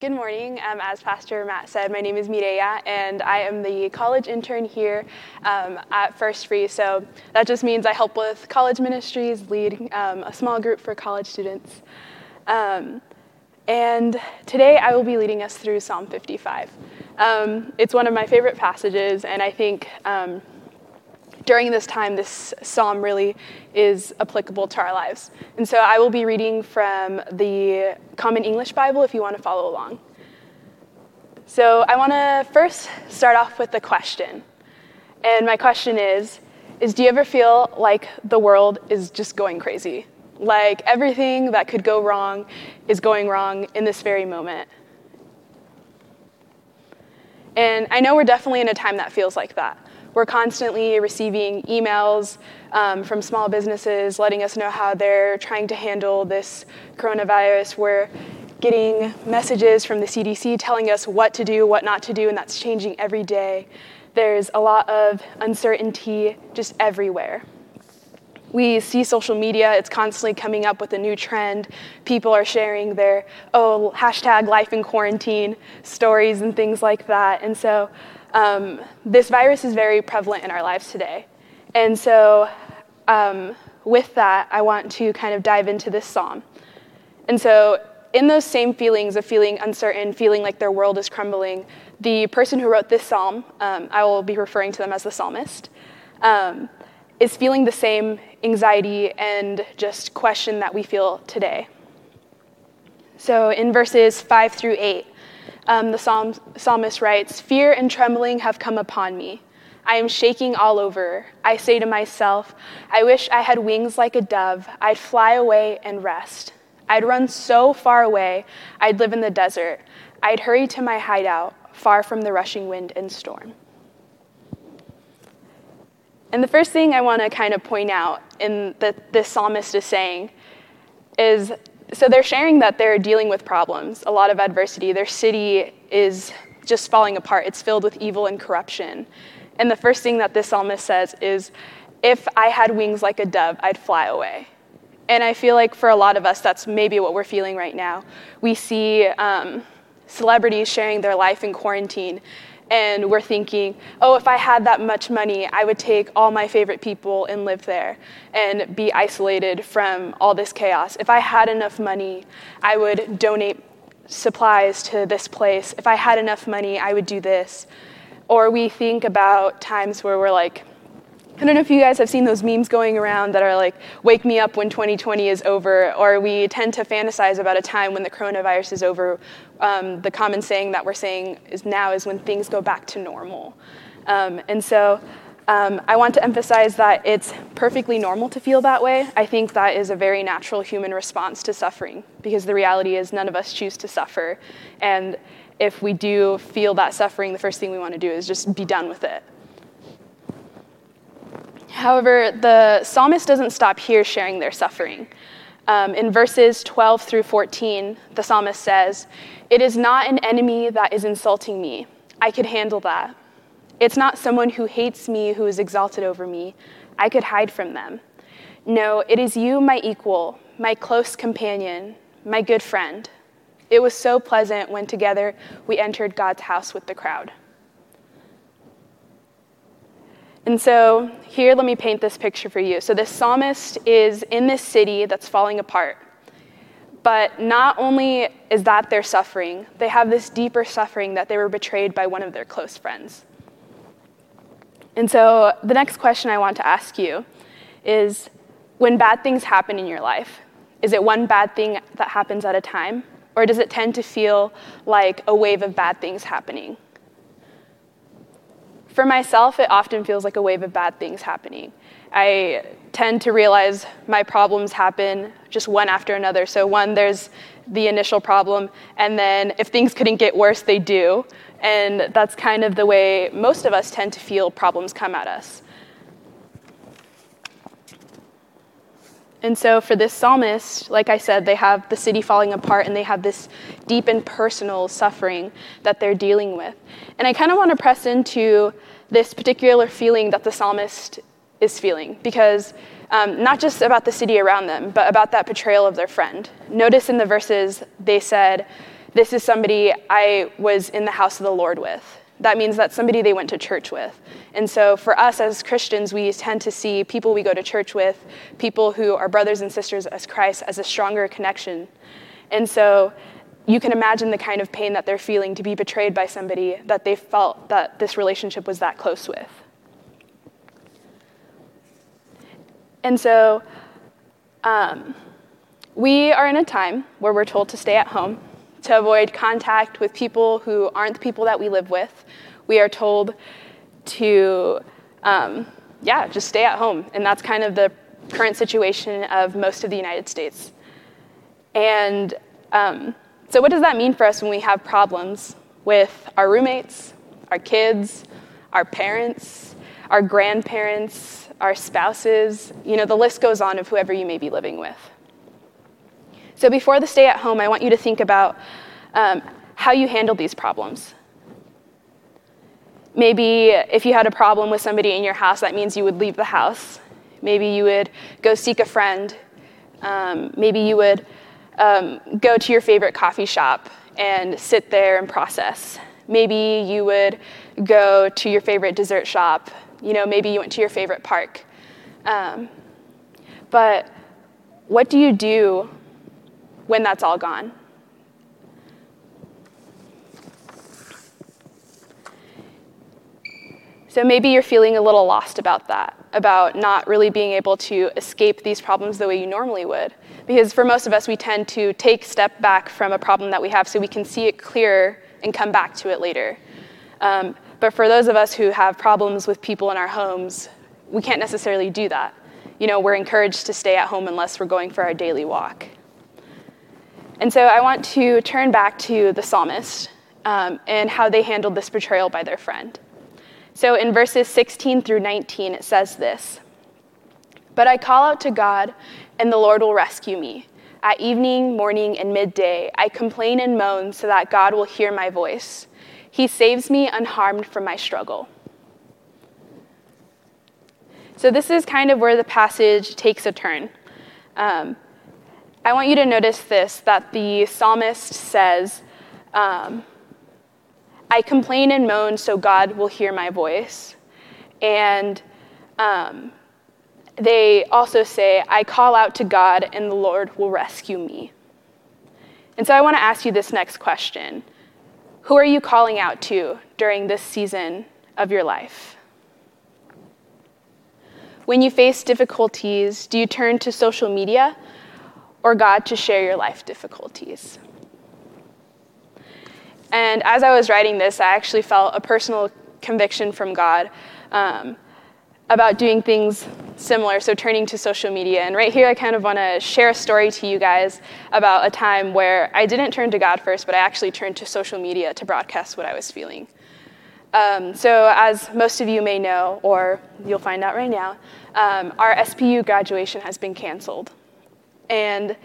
Good morning. Um, as Pastor Matt said, my name is Mireya, and I am the college intern here um, at First Free. So that just means I help with college ministries, lead um, a small group for college students. Um, and today I will be leading us through Psalm 55. Um, it's one of my favorite passages, and I think um, during this time, this psalm really is applicable to our lives. And so I will be reading from the Common English Bible if you want to follow along. So I want to first start off with the question. And my question is, is do you ever feel like the world is just going crazy? Like everything that could go wrong is going wrong in this very moment. And I know we're definitely in a time that feels like that. We're constantly receiving emails um, from small businesses letting us know how they're trying to handle this coronavirus. We're getting messages from the CDC telling us what to do, what not to do, and that's changing every day. There's a lot of uncertainty just everywhere. We see social media, it's constantly coming up with a new trend. People are sharing their, oh, hashtag life in quarantine stories and things like that. And so um, this virus is very prevalent in our lives today. And so, um, with that, I want to kind of dive into this psalm. And so, in those same feelings of feeling uncertain, feeling like their world is crumbling, the person who wrote this psalm, um, I will be referring to them as the psalmist, um, is feeling the same anxiety and just question that we feel today. So, in verses 5 through 8, um, the psalm, psalmist writes Fear and trembling have come upon me. I am shaking all over. I say to myself, I wish I had wings like a dove. I'd fly away and rest. I'd run so far away, I'd live in the desert. I'd hurry to my hideout, far from the rushing wind and storm. And the first thing I want to kind of point out in that this psalmist is saying is so they're sharing that they're dealing with problems, a lot of adversity. Their city is just falling apart, it's filled with evil and corruption. And the first thing that this psalmist says is, If I had wings like a dove, I'd fly away. And I feel like for a lot of us, that's maybe what we're feeling right now. We see um, celebrities sharing their life in quarantine, and we're thinking, oh, if I had that much money, I would take all my favorite people and live there and be isolated from all this chaos. If I had enough money, I would donate supplies to this place. If I had enough money, I would do this. Or we think about times where we're like, I don't know if you guys have seen those memes going around that are like, wake me up when 2020 is over, or we tend to fantasize about a time when the coronavirus is over. Um, the common saying that we're saying is now is when things go back to normal. Um, and so um, I want to emphasize that it's perfectly normal to feel that way. I think that is a very natural human response to suffering because the reality is none of us choose to suffer. And if we do feel that suffering, the first thing we want to do is just be done with it. However, the psalmist doesn't stop here sharing their suffering. Um, in verses 12 through 14, the psalmist says, It is not an enemy that is insulting me. I could handle that. It's not someone who hates me who is exalted over me. I could hide from them. No, it is you, my equal, my close companion, my good friend. It was so pleasant when together we entered God's house with the crowd. And so, here, let me paint this picture for you. So, this psalmist is in this city that's falling apart. But not only is that their suffering, they have this deeper suffering that they were betrayed by one of their close friends. And so, the next question I want to ask you is when bad things happen in your life, is it one bad thing that happens at a time? Or does it tend to feel like a wave of bad things happening? For myself, it often feels like a wave of bad things happening. I tend to realize my problems happen just one after another. So, one, there's the initial problem, and then if things couldn't get worse, they do. And that's kind of the way most of us tend to feel problems come at us. And so, for this psalmist, like I said, they have the city falling apart and they have this deep and personal suffering that they're dealing with. And I kind of want to press into this particular feeling that the psalmist is feeling because um, not just about the city around them, but about that betrayal of their friend. Notice in the verses, they said, this is somebody I was in the house of the Lord with. That means that's somebody they went to church with. And so for us as Christians, we tend to see people we go to church with, people who are brothers and sisters as Christ, as a stronger connection. And so you can imagine the kind of pain that they're feeling to be betrayed by somebody that they felt that this relationship was that close with. And so um, we are in a time where we're told to stay at home, to avoid contact with people who aren't the people that we live with. We are told to, um, yeah, just stay at home. And that's kind of the current situation of most of the United States. And um, so, what does that mean for us when we have problems with our roommates, our kids, our parents, our grandparents, our spouses? You know, the list goes on of whoever you may be living with. So, before the stay at home, I want you to think about um, how you handle these problems. Maybe if you had a problem with somebody in your house, that means you would leave the house. Maybe you would go seek a friend. Um, maybe you would um, go to your favorite coffee shop and sit there and process. Maybe you would go to your favorite dessert shop. You know, maybe you went to your favorite park. Um, but what do you do when that's all gone? So maybe you're feeling a little lost about that, about not really being able to escape these problems the way you normally would. Because for most of us, we tend to take step back from a problem that we have so we can see it clearer and come back to it later. Um, but for those of us who have problems with people in our homes, we can't necessarily do that. You know, we're encouraged to stay at home unless we're going for our daily walk. And so I want to turn back to the psalmist um, and how they handled this betrayal by their friend. So in verses 16 through 19, it says this But I call out to God, and the Lord will rescue me. At evening, morning, and midday, I complain and moan so that God will hear my voice. He saves me unharmed from my struggle. So, this is kind of where the passage takes a turn. Um, I want you to notice this that the psalmist says, um, I complain and moan so God will hear my voice. And um, they also say, I call out to God and the Lord will rescue me. And so I want to ask you this next question Who are you calling out to during this season of your life? When you face difficulties, do you turn to social media or God to share your life difficulties? And as I was writing this, I actually felt a personal conviction from God um, about doing things similar, so turning to social media. And right here, I kind of want to share a story to you guys about a time where I didn't turn to God first, but I actually turned to social media to broadcast what I was feeling. Um, so, as most of you may know, or you'll find out right now, um, our SPU graduation has been canceled. And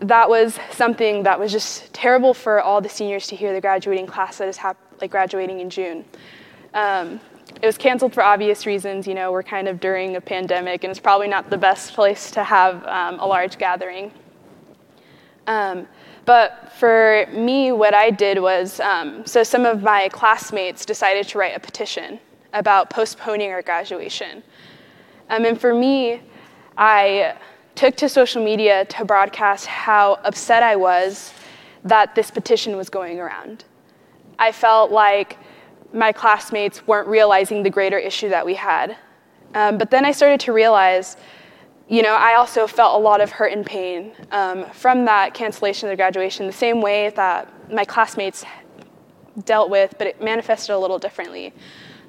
that was something that was just terrible for all the seniors to hear the graduating class that is hap- like graduating in June. Um, it was canceled for obvious reasons. You know, we're kind of during a pandemic, and it's probably not the best place to have um, a large gathering. Um, but for me, what I did was um, so some of my classmates decided to write a petition about postponing our graduation. Um, and for me, I took to social media to broadcast how upset I was that this petition was going around. I felt like my classmates weren't realizing the greater issue that we had. Um, but then I started to realize, you know, I also felt a lot of hurt and pain um, from that cancellation of the graduation, the same way that my classmates dealt with, but it manifested a little differently.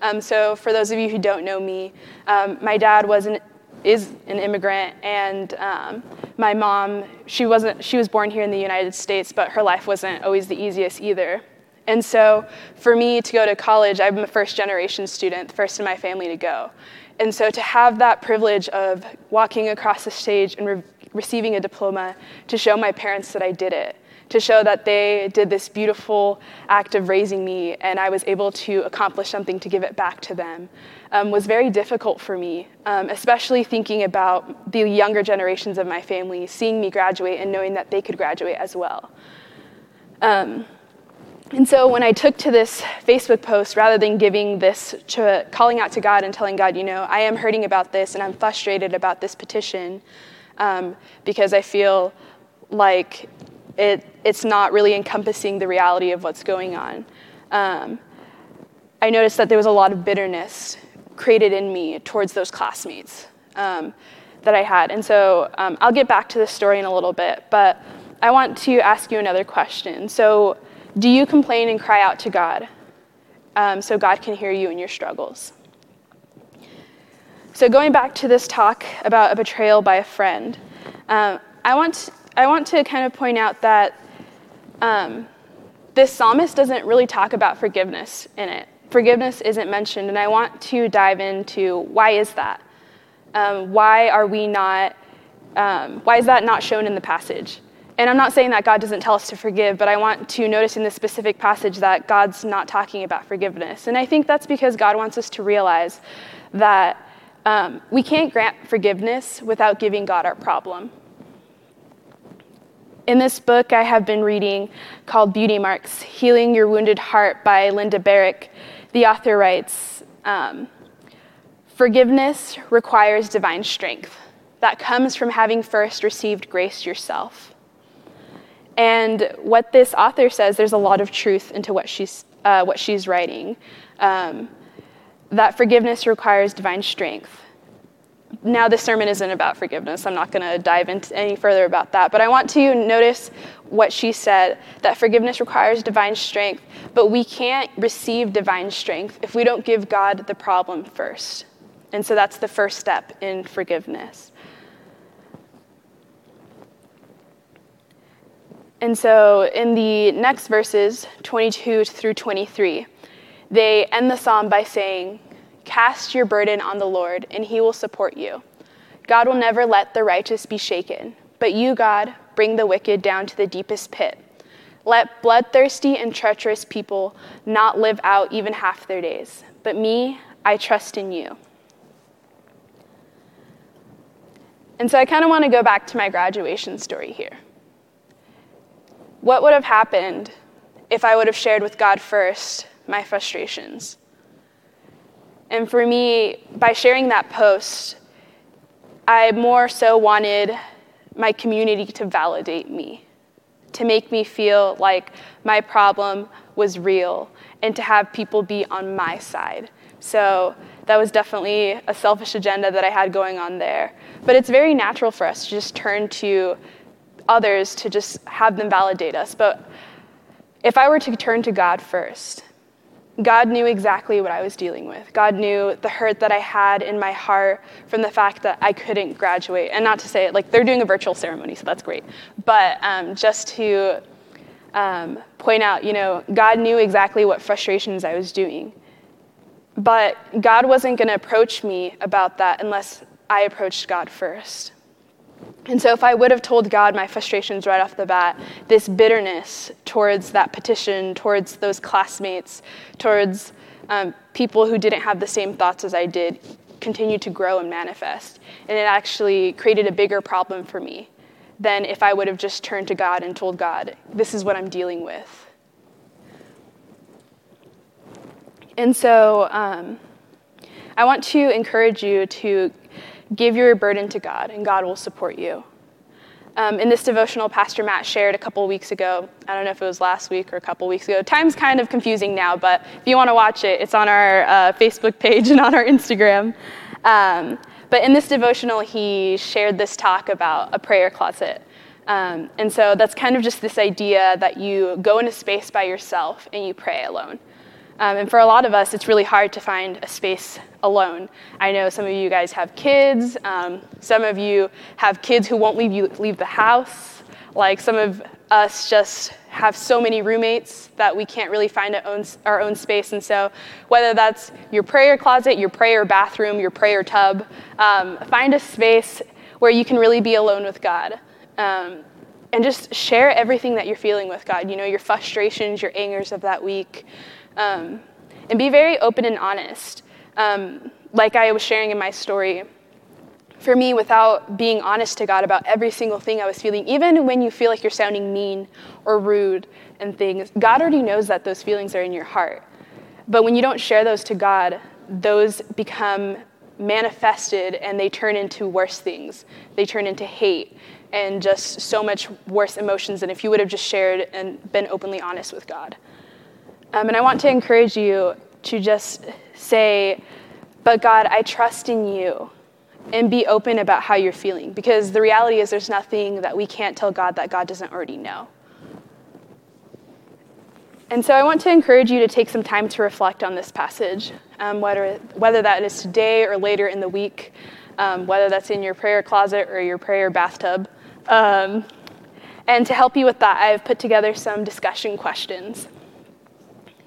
Um, so, for those of you who don't know me, um, my dad was an is an immigrant, and um, my mom, she wasn't, she was born here in the United States, but her life wasn't always the easiest either. And so, for me to go to college, I'm a first generation student, the first in my family to go. And so, to have that privilege of walking across the stage and re- receiving a diploma to show my parents that I did it, to show that they did this beautiful act of raising me and I was able to accomplish something to give it back to them um, was very difficult for me, um, especially thinking about the younger generations of my family seeing me graduate and knowing that they could graduate as well. Um, and so when I took to this Facebook post, rather than giving this, to, calling out to God and telling God, you know, I am hurting about this and I'm frustrated about this petition um, because I feel like it, it's not really encompassing the reality of what's going on. Um, I noticed that there was a lot of bitterness created in me towards those classmates um, that I had. And so um, I'll get back to this story in a little bit, but I want to ask you another question. So, do you complain and cry out to God um, so God can hear you in your struggles? So, going back to this talk about a betrayal by a friend, um, I, want, I want to kind of point out that um, this psalmist doesn't really talk about forgiveness in it. Forgiveness isn't mentioned, and I want to dive into why is that? Um, why are we not, um, why is that not shown in the passage? And I'm not saying that God doesn't tell us to forgive, but I want to notice in this specific passage that God's not talking about forgiveness. And I think that's because God wants us to realize that um, we can't grant forgiveness without giving God our problem. In this book I have been reading called Beauty Marks Healing Your Wounded Heart by Linda Barrick, the author writes um, Forgiveness requires divine strength that comes from having first received grace yourself. And what this author says, there's a lot of truth into what she's, uh, what she's writing. Um, that forgiveness requires divine strength. Now, this sermon isn't about forgiveness. I'm not going to dive into any further about that. But I want to notice what she said that forgiveness requires divine strength, but we can't receive divine strength if we don't give God the problem first. And so that's the first step in forgiveness. And so in the next verses, 22 through 23, they end the psalm by saying, Cast your burden on the Lord, and he will support you. God will never let the righteous be shaken, but you, God, bring the wicked down to the deepest pit. Let bloodthirsty and treacherous people not live out even half their days. But me, I trust in you. And so I kind of want to go back to my graduation story here. What would have happened if I would have shared with God first my frustrations? And for me, by sharing that post, I more so wanted my community to validate me, to make me feel like my problem was real, and to have people be on my side. So that was definitely a selfish agenda that I had going on there. But it's very natural for us to just turn to others to just have them validate us. But if I were to turn to God first, God knew exactly what I was dealing with. God knew the hurt that I had in my heart from the fact that I couldn't graduate. And not to say it, like, they're doing a virtual ceremony, so that's great. But um, just to um, point out, you know, God knew exactly what frustrations I was doing. But God wasn't going to approach me about that unless I approached God first. And so, if I would have told God my frustrations right off the bat, this bitterness towards that petition, towards those classmates, towards um, people who didn't have the same thoughts as I did, continued to grow and manifest. And it actually created a bigger problem for me than if I would have just turned to God and told God, this is what I'm dealing with. And so, um, I want to encourage you to Give your burden to God, and God will support you. Um, in this devotional, Pastor Matt shared a couple weeks ago. I don't know if it was last week or a couple weeks ago. Time's kind of confusing now, but if you want to watch it, it's on our uh, Facebook page and on our Instagram. Um, but in this devotional, he shared this talk about a prayer closet. Um, and so that's kind of just this idea that you go in a space by yourself and you pray alone. Um, and for a lot of us, it's really hard to find a space alone. I know some of you guys have kids. Um, some of you have kids who won't leave you leave the house. Like some of us just have so many roommates that we can't really find our own, space. And so, whether that's your prayer closet, your prayer bathroom, your prayer tub, um, find a space where you can really be alone with God. Um, and just share everything that you're feeling with God. You know, your frustrations, your angers of that week. Um, and be very open and honest. Um, like I was sharing in my story, for me, without being honest to God about every single thing I was feeling, even when you feel like you're sounding mean or rude and things, God already knows that those feelings are in your heart. But when you don't share those to God, those become manifested and they turn into worse things. They turn into hate and just so much worse emotions than if you would have just shared and been openly honest with God. Um, and I want to encourage you to just say, But God, I trust in you. And be open about how you're feeling. Because the reality is, there's nothing that we can't tell God that God doesn't already know. And so I want to encourage you to take some time to reflect on this passage, um, whether, whether that is today or later in the week, um, whether that's in your prayer closet or your prayer bathtub. Um, and to help you with that, I've put together some discussion questions.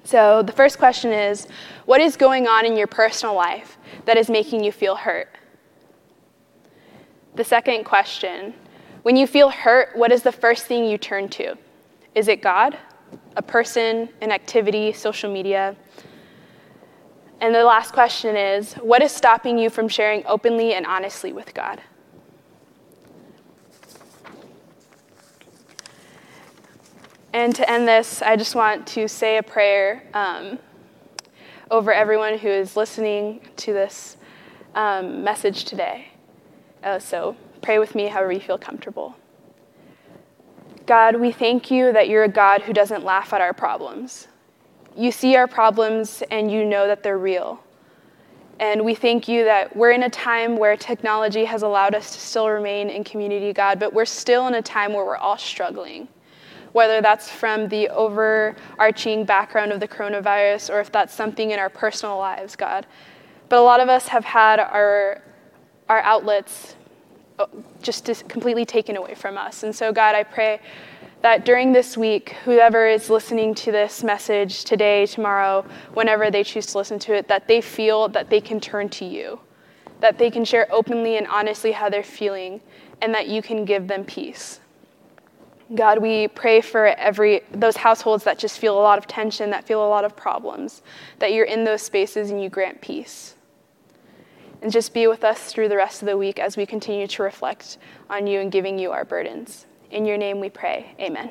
So the first question is What is going on in your personal life that is making you feel hurt? The second question When you feel hurt, what is the first thing you turn to? Is it God? a person, an activity, social media. And the last question is what is stopping you from sharing openly and honestly with God? And to end this, I just want to say a prayer um, over everyone who is listening to this um, message today. Uh, so pray with me however you feel comfortable. God, we thank you that you're a God who doesn't laugh at our problems. You see our problems and you know that they're real. And we thank you that we're in a time where technology has allowed us to still remain in community, God, but we're still in a time where we're all struggling. Whether that's from the overarching background of the coronavirus or if that's something in our personal lives, God. But a lot of us have had our, our outlets uh, just completely taken away from us. And so, God, I pray that during this week, whoever is listening to this message today, tomorrow, whenever they choose to listen to it, that they feel that they can turn to you, that they can share openly and honestly how they're feeling, and that you can give them peace. God, we pray for every those households that just feel a lot of tension, that feel a lot of problems, that you're in those spaces and you grant peace and just be with us through the rest of the week as we continue to reflect on you and giving you our burdens. In your name we pray. Amen.